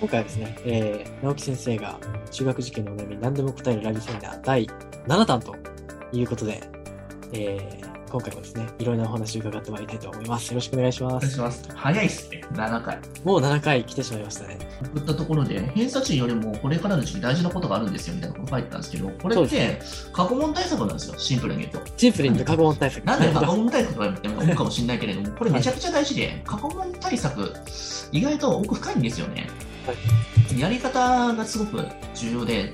今回はですね、えー、直樹先生が中学受験のお悩みに何でも答えるラビセミナー第7弾ということで、えー、今回もですね、いろいろなお話を伺ってまいりたいと思います。よろしくお願いします。お願いします。早いっすね、7回。もう7回来てしまいましたね。送ったところで、偏差値よりもこれからの時期大事なことがあるんですよみたいなこと書いてたんですけど、これって過去問対策なんですよ、シンプルに言うと。シンプルに言うと過去問対策。なんで 過去問対策とかって思うかもしれないけれども、これめちゃくちゃ大事で、過去問対策、意外と奥深いんですよね。はいやり方がすごく重要で、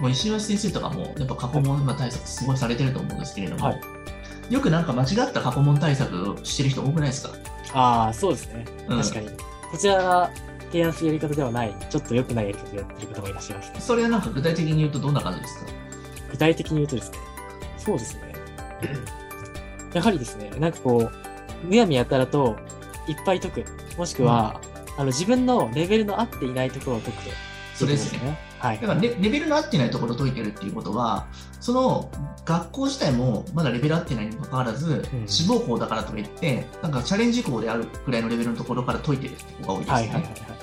もう石橋先生とかも、やっぱ過去問対策すごいされてると思うんですけれども、はいよくなんか間違った過去問対策をしてる人多くないですか？ああ、そうですね。うん確かに。こちらが提案するやり方ではない、ちょっと良くないやり方でやってる方もいらっしゃいますね。それはなんか具体的に言うとどんな感じですか？具体的に言うとですね、そうですね。やはりですね、なんかこう、むやみやたらといっぱい解く、もしくは、あの自分のレベルの合っていないところを解くと。それですね。ね。はいだ。からレレベルの合ってないところを解いてるっていうことは、その学校自体もまだレベル合ってないにもかかわらず、うん志望校だからといって、なんかチャレンジ校であるくらいのレベルのところから解いてる子が多いですよね。はいはいはいはい。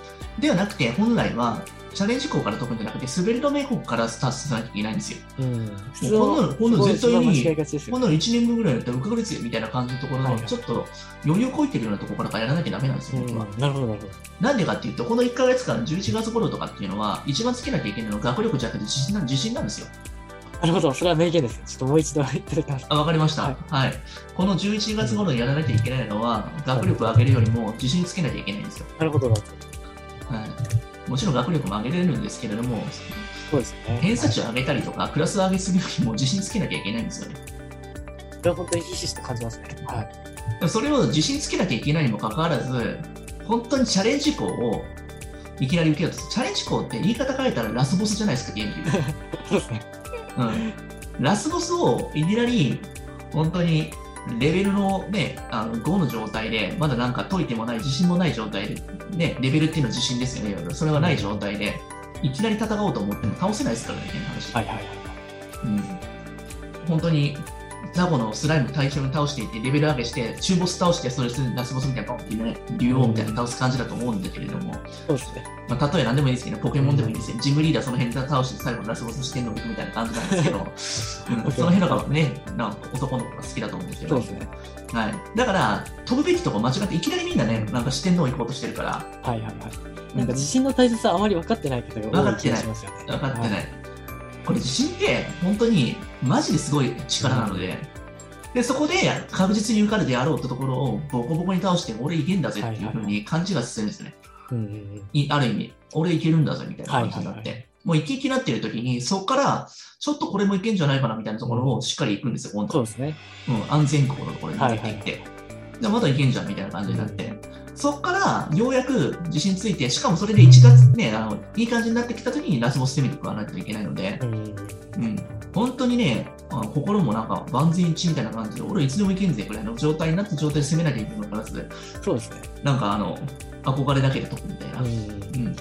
ではなくて、本来はチャレンジ校から解くんじゃなくて、滑り止め校からスタートさなきゃいけないんですよ。うん。こんなのこんなの絶対にこんなの1年分ぐらいだったら受かるですよみたいな感じのところの、ちょっと余裕こいてるようなところからやらなきゃダメなんですよ、僕は。うんなるほどなるほど。なんでかっていうと、この1ヶ月間、11月頃とかっていうのは、一番つけなきゃいけないのは学力じゃなくて自信なん自信なんですよ。なるほど。それは名言です。ちょっともう一度言っていた。あ、わかりました。ははいい。この11月頃にやらなきゃいけないのは、学力を上げるよりも自信つけなきゃいけないんですよ。なるほどなるほど。はい。もちろん学力も上げれるんですけれども、そうですね。偏差値を上げたりとか、クラスを上げすぎるよりも自信つけなきゃいけないんですよね。それは本当にひしひしと感じますね。はい。それを自信つけなきゃいけないにもかかわらず、本当にチャレンジ校をいきなり受けようと。チャレンジ校って言い方変えたらラスボスじゃないですか、現地で。そうですね。うん、ラスボスをいきなり本当にレベルの,、ね、あの5の状態でまだなんか解いてもない自信もない状態で、ね、レベルっていうのは自信ですよね。それはない状態でいきなり戦おうと思っても倒せないですからね話、はいはいはい。うん、本当にザボのスライム対象に倒していってレベル上げして中ボス倒してそれでラスボスみたいなポンってね竜王みたいなの倒す感じだと思うんだけれども、そうですね。まあ、例え何でもいいですけど、ポケモンでもいいですよ。ジムリーダーその辺で倒して最後のラスボスしてんのみたいな感じなんですけど、うん、その辺のがね、なんか男の子が好きだと思うんですけど、そうですね。はい。だから、飛ぶべきとこ間違って、いきなりみんなね、なんか四天王行こうとしてるから、はいはいはい。なんか自信の大切さあまり分かってない方が多い気がしますよね。分かってない。はいこれ自信って、本当に、マジですごい力なので、で、そこで確実に受かるであろうってところをボコボコに倒して、俺いけんだぜっていうふうに勘違いさせるんですよね。ある意味、俺いけるんだぜみたいな感じになって、もうイケイケになってる時に、そこから、ちょっとこれもいけんじゃないかなみたいなところをしっかり行くんですよ、今度。そうですね。うん、安全校のところに出ていって、はいはいでまだいけんじゃんみたいな感じになって、そこからようやく自信ついて、しかもそれで1月ね、あのいい感じになってきた時にラスボス攻めていかないといけないので、うん。うん、本当にね、あ心もなんか万全一致みたいな感じで、俺いつでもいけんぜぐらいの状態になった状態で攻めなきゃいけないのかなって、そうですね。なんかあの、憧れだけで解くみたいな。うん。うん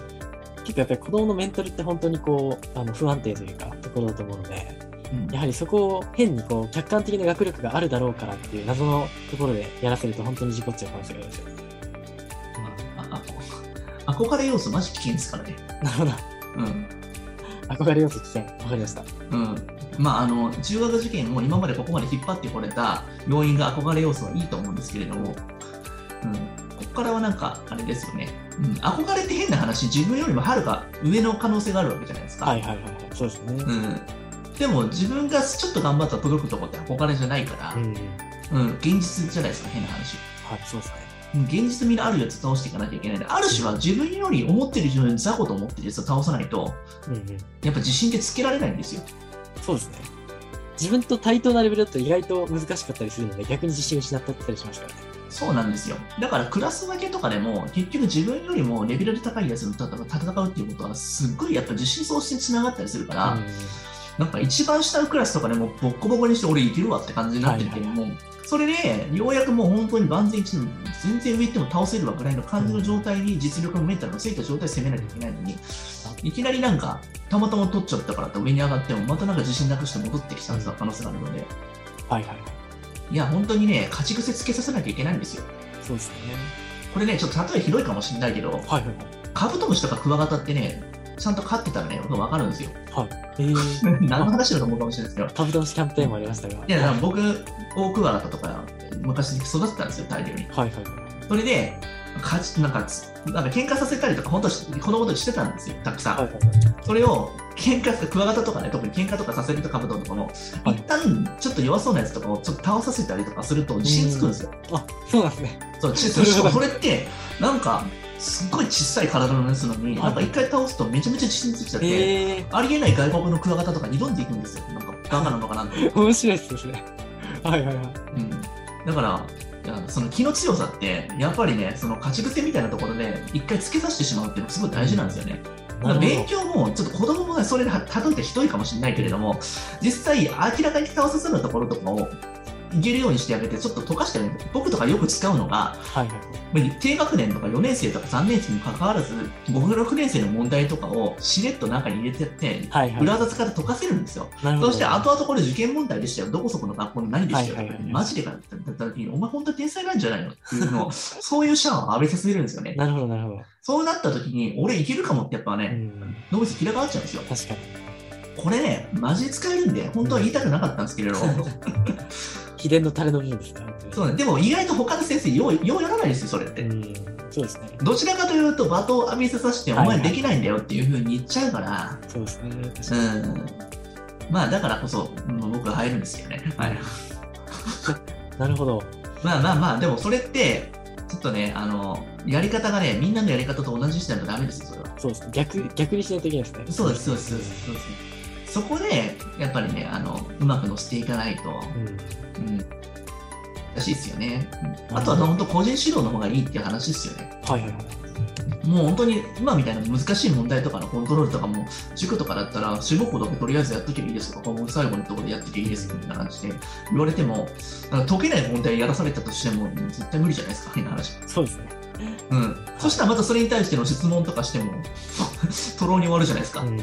結構やっぱり子供のメンタルって本当にこう、あの不安定というか、ところだと思うので、うんやはりそこを変にこう、客観的な学力があるだろうからっていう謎のところでやらせると本当に事故っちゃう可能性がありますよね。ああ憧れ要素マジ危険ですからね。なるほど。うん。憧れ要素危険。わかりました。うん。まあ、あの、中学受験を今までここまで引っ張ってこれた要因が憧れ要素はいいと思うんですけれども、うん。ここからはなんか、あれですよね。うん。憧れって変な話、自分よりもはるか上の可能性があるわけじゃないですか。はいはいはいはい。そうですね。うん。でも自分がちょっと頑張ったら届くとこって憧れじゃないからう、ん。うん、現実じゃないですか、変な話。はい、そうですね。うん現実味のあるやつ倒していかなきゃいけないある種は自分より思ってる以上に雑魚と思ってるやつを倒さないと、うんうん。やっぱ自信ってつけられないんですよ。そうですね。自分と対等なレベルだと意外と難しかったりするので、逆に自信を失ったりしますからね。そうなんですよ。だからクラス分けとかでも、結局自分よりもレベルの高いやつと戦うっていうことは、すっごいやっぱ自信喪失につながったりするから、うんなんか一番下のクラスとかでもボッコボコにして俺いけるわって感じになってて、はいはいもうそれでようやくもう本当に万全一致の全然上行っても倒せるわぐらいの感じの状態に実力もメンタルもついた状態で攻めなきゃいけないのに、いきなりなんかたまたま取っちゃったからって上に上がってもまたなんか自信なくして戻ってきちゃう可能性があるので、はいはい。いや本当にね、勝ち癖つけさせなきゃいけないんですよ。そうですね。これね、ちょっと例えひどいかもしれないけど、はいはいはい。カブトムシとかクワガタってね、ちゃんと飼ってたらね、わかるんですよ。はい。えー、何の話だと思うかもしれないですけど。カブトムシキャンペーンもありましたが。いや、だから僕、オオクワガタとか昔育てたんですよ、大量に。はいはいはい。それで、かちなんかつ、なんか喧嘩させたりとか、本当は子供としてたんですよ、たくさん。はいはいはい。それを、喧嘩クワガタとかね、特に喧嘩とかさせるとカブトとかも、はい一旦ちょっと弱そうなやつとかをちょっと倒させたりとかすると自信つくんですよ。あ、そうなんですね。そう、ちしかもこれって、なんか、すっごい小さい体のやつなのに、はいなんか一回倒すとめちゃめちゃ自信ついちゃって、ええありえない外国のクワガタとかに挑んでいくんですよ。なんか、バカなのかなって。ー、面白いですね。はいはいはい。うん。だから、その気の強さって、やっぱりね、その勝ち癖みたいなところで、一回つけさせてしまうっていうのがすごい大事なんですよね。勉強も、ちょっと子供もねそれで例えてひどいかもしれないけれども、実際、明らかに倒させるところとかを、いけるようにしてあげて、ちょっと溶かしてあげる。僕とかよく使うのが、はいはい。まあ低学年とか4年生とか3年生に関わらず、5、6年生の問題とかをしれっと中に入れてって、はいはい。裏技使って解かせるんですよ。なるほど。そして後々これ受験問題でしたよ。どこそこの学校の何でしたよ。はいはいはいマジでかって言った時に、お前本当に天才なんじゃないの？っていうのを、そういうシャワーを浴びさせるんですよね。なるほどなるほど。そうなった時に、俺いけるかもってやっぱうね、ん。脳みそ切ら替わっちゃうんですよ。確かに。これね、マジで使えるんで、本当は言いたくなかったんですけれど、秘伝のタレの部分ですか？そうね、でも意外と他の先生、よう、ようやらないですよ、それって。うん。そうですね。どちらかというと、罵倒を浴びせさせて、おはいはい前できないんだよっていうふうに言っちゃうから、そうですね。確う。ん。まあ、だからこそ、うん僕は入るんですけどね。はい。なるほど。まあまあまあ、でもそれって、ちょっとね、あの、やり方がね、みんなのやり方と同じにしないとダメですよ、それは。そうですね。逆、逆にしないといけないですね。そうです、そうです、そうです。そうですそこで、やっぱりね、あの、うまく乗せていかないと、うん。うん。らしいですよね。うんあとは本当個人指導の方がいいっていう話ですよね。はいはいはい。もう本当に今みたいな難しい問題とかのコントロールとかも、塾とかだったら、志望校だけとりあえずやっとけばいいですとか、もう最後のところでやってけばいいですみたいな感じで言われても、なんか解けない問題やらされたとしても、絶対無理じゃないですか、変な話。そうですね。うん。そしたらまたそれに対しての質問とかしても、とろうに終わるじゃないですか。うん。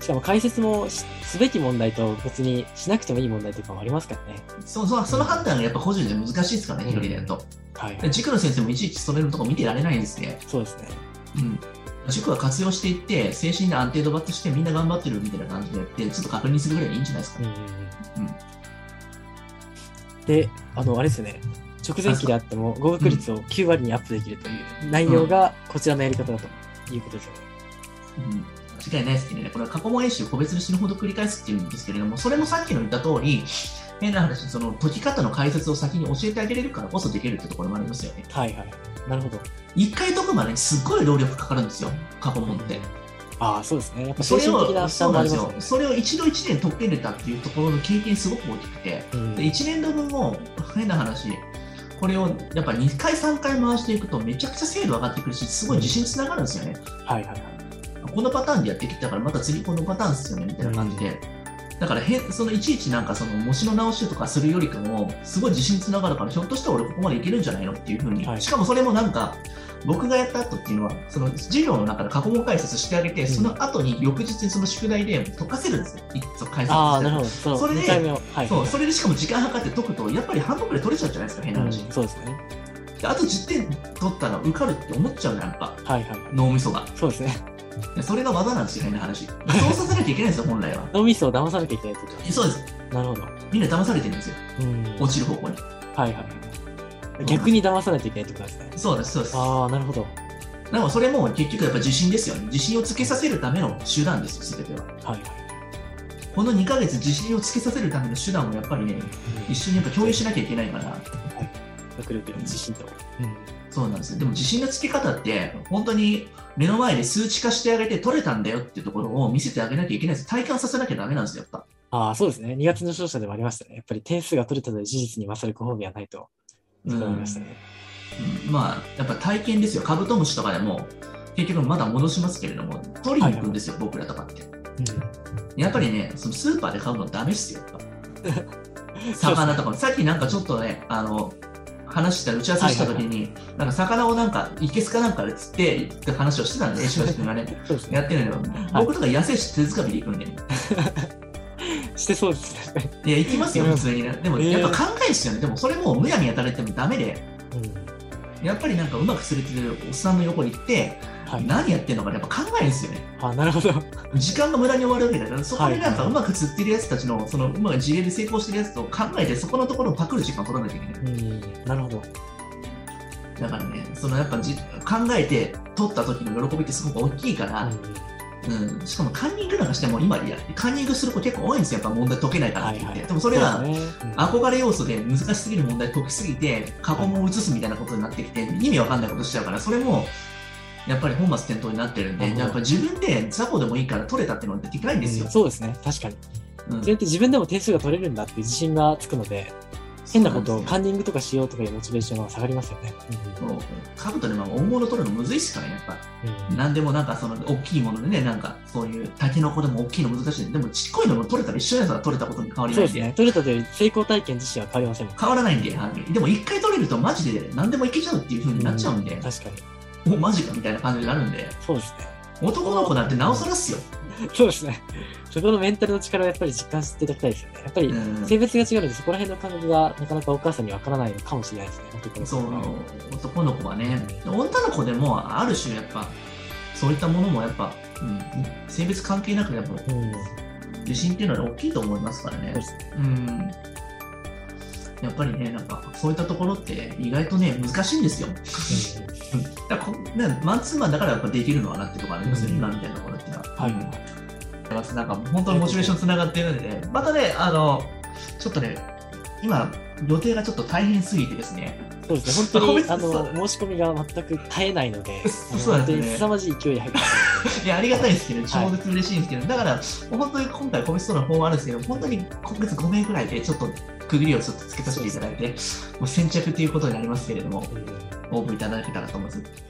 しかも解説もしすべき問題と別にしなくてもいい問題とかもありますからね。そそその判断がやっぱ個人で難しいですからね、一人でやると。はい。塾の先生もいちいちそれのとこ見てられないんですね。そうですね。うん。塾は活用していって、精神で安定度抜してみんな頑張ってるみたいな感じでやって、ちょっと確認するぐらいでいいんじゃないですかうんね。うんうん。で、あの、あれですね。直前期であっても合格率を9割にアップできるという内容がこちらのやり方だということですよね。うん間違いないですけどね、これは過去問演習を個別に死ぬほど繰り返すっていうんですけれども、それもさっきの言った通り、変な話、その解き方の解説を先に教えてあげれるからこそできるってところもありますよね。はいはい。なるほど。一回解くまでにすっごい労力かかるんですよ、過去問って。ああ、そうですね。やっぱそれ精神的なを、負そうなんですよ。担もありますね。それを一度一年解けれたっていうところの経験すごく大きくて、うんで1年度分を変な話、これをやっぱ2回、3回回していくとめちゃくちゃ精度上がってくるし、すごい自信つながるんですよね。はいはいはい。このパターンでやってきたから、また次このパターンですよね、みたいな感じで。だからへん、そのいちいちなんかその模試の直しとかするよりかも、すごい自信つながるから、ひょっとしたら俺ここまでいけるんじゃないのっていうふうに。はいしかもそれもなんか、僕がやった後っていうのは、その授業の中で過去問解説してあげて、んその後に翌日にその宿題で解かせるんですよ。いつ解説ああ、してなるほど。そのそれで2回目を。はい。そう、それでしかも時間計って解くと、やっぱり半分くらい取れちゃうじゃないですか、変なうん話。そうですね。であと10点取ったら受かるって思っちゃうじゃん、やっぱ、はいはい。脳みそが。そうですね。でそれが技なんですよ、変な話。そうさせなきゃいけないんですよ、本来は。脳みそを騙さなきゃいけないってこと？そうです。なるほど。みんな騙されてるんですよ、うん。落ちる方向に。はいはいはい。逆に騙さないといけないってことですね？そうです、そうです。ああ、なるほど。でもそれも結局やっぱ自信ですよね。自信をつけさせるための手段ですよ、すべては。はいはい。この2ヶ月自信をつけさせるための手段をやっぱりね、一緒にやっぱ共有しなきゃいけないから、学力の自信と。うん。そうなんですよ。でも自信のつけ方って、本当に目の前で数値化してあげて取れたんだよっていうところを見せてあげなきゃいけないです。体感させなきゃダメなんですよ、やっぱ。ああ、そうですね。2月の勝者でもありましたね。やっぱり点数が取れたので事実に勝るご褒美はないと。思いましたね。うんまあ、やっぱ体験ですよ。カブトムシとかでも、結局まだ戻しますけれども、取りに行くんですよ、僕らとかって。やっぱりね、そのスーパーで買うのダメっすよ。魚とかも、さっきなんかちょっとね、あの、話した、打ち合わせしたときに、なんか魚をなんか、いけすかなんかで釣ってって話をしてたんで、石橋君が ね。やってるのよ。僕とか野生種手づかみで行くんで、してそうですね。いや、行きますよ、うん普通にね。でも、えーやっぱ考えですよね。でも、それもむやみやたられてもダメで、うん。やっぱりなんかうまく釣れてるおっさんの横に行って、はい何やってんのかやっぱ考えるんですよね。あ、なるほど。時間が無駄に終わるわけだから、そこでなんかはいはいうまく釣ってるやつたちの、そのうまく事例で成功してるやつと考えて、そこのところをパクる時間を取らなきゃいけない。うん、なるほど。だからね、そのやっぱじ考えて取った時の喜びってすごく大きいから、うん、しかもカンニングなんかしても今いや、カンニングする子結構多いんですよ、やっぱ問題解けないからって言って。でもそれは、うですねうん憧れ要素で難しすぎる問題解きすぎて、過去問を移すみたいなことになってきて、意味わかんないことしちゃうから、それも、やっぱり本末転倒になってるんで、やっぱ自分で雑魚でもいいから取れたっていうのはでかいんですようん。そうですね。確かに。うんそれって自分でも点数が取れるんだって自信がつくので、変なことをカンニングとかしようとかいうモチベーションが下がりますよね。そうカブトでも大物取るのむずいっすからね、やっぱ。うん何でもなんかその大きいものでね、なんかそういうタケノコでも大きいの難しい。でもちっこいのも取れたら一緒のやつが取れたことに変わりないんで。そうですね。取れたという成功体験自身は変わりません変わらないんで、はいでも一回取れるとマジで何でもいけちゃうっていう風になっちゃうんで、確かに。もうマジかみたいな感じになるんで、そうですね。男の子なんてなおさらっすよ。そうですね。そこのメンタルの力をやっぱり実感していただきたいですよね。やっぱりうん性別が違うので、そこら辺の感覚がなかなかお母さんにわからないのかもしれないですね。男の子そうは、男の子はね、女の子でもある種やっぱ、そういったものもやっぱ、うん、性別関係なくやっぱうん。自信っていうのは大きいと思いますからね。うん。やっぱりね、なんかそういったところって意外とね、難しいんですよ。うんだからこね、マンツーマンだからやっぱできるのかなってところありますよ、うん今みたいなところっていうのは。はい。うんなんか本当にモチベーションつながってるのでね、またね、あの、ちょっとね、今、予定がちょっと大変すぎてですね、そうですね。本当に、あの、申し込みが全く絶えないので、そうなんですね凄まじい勢いで入ってます。いや、ありがたいですけど、はい超絶嬉しいんですけど、だから、本当に今回、コミストの方あるんですけど、本当に今月5名くらいで、ちょっと区切りをちょっとつけさせていただいて、もう先着ということになりますけれども、うん応募いただけたらと思います。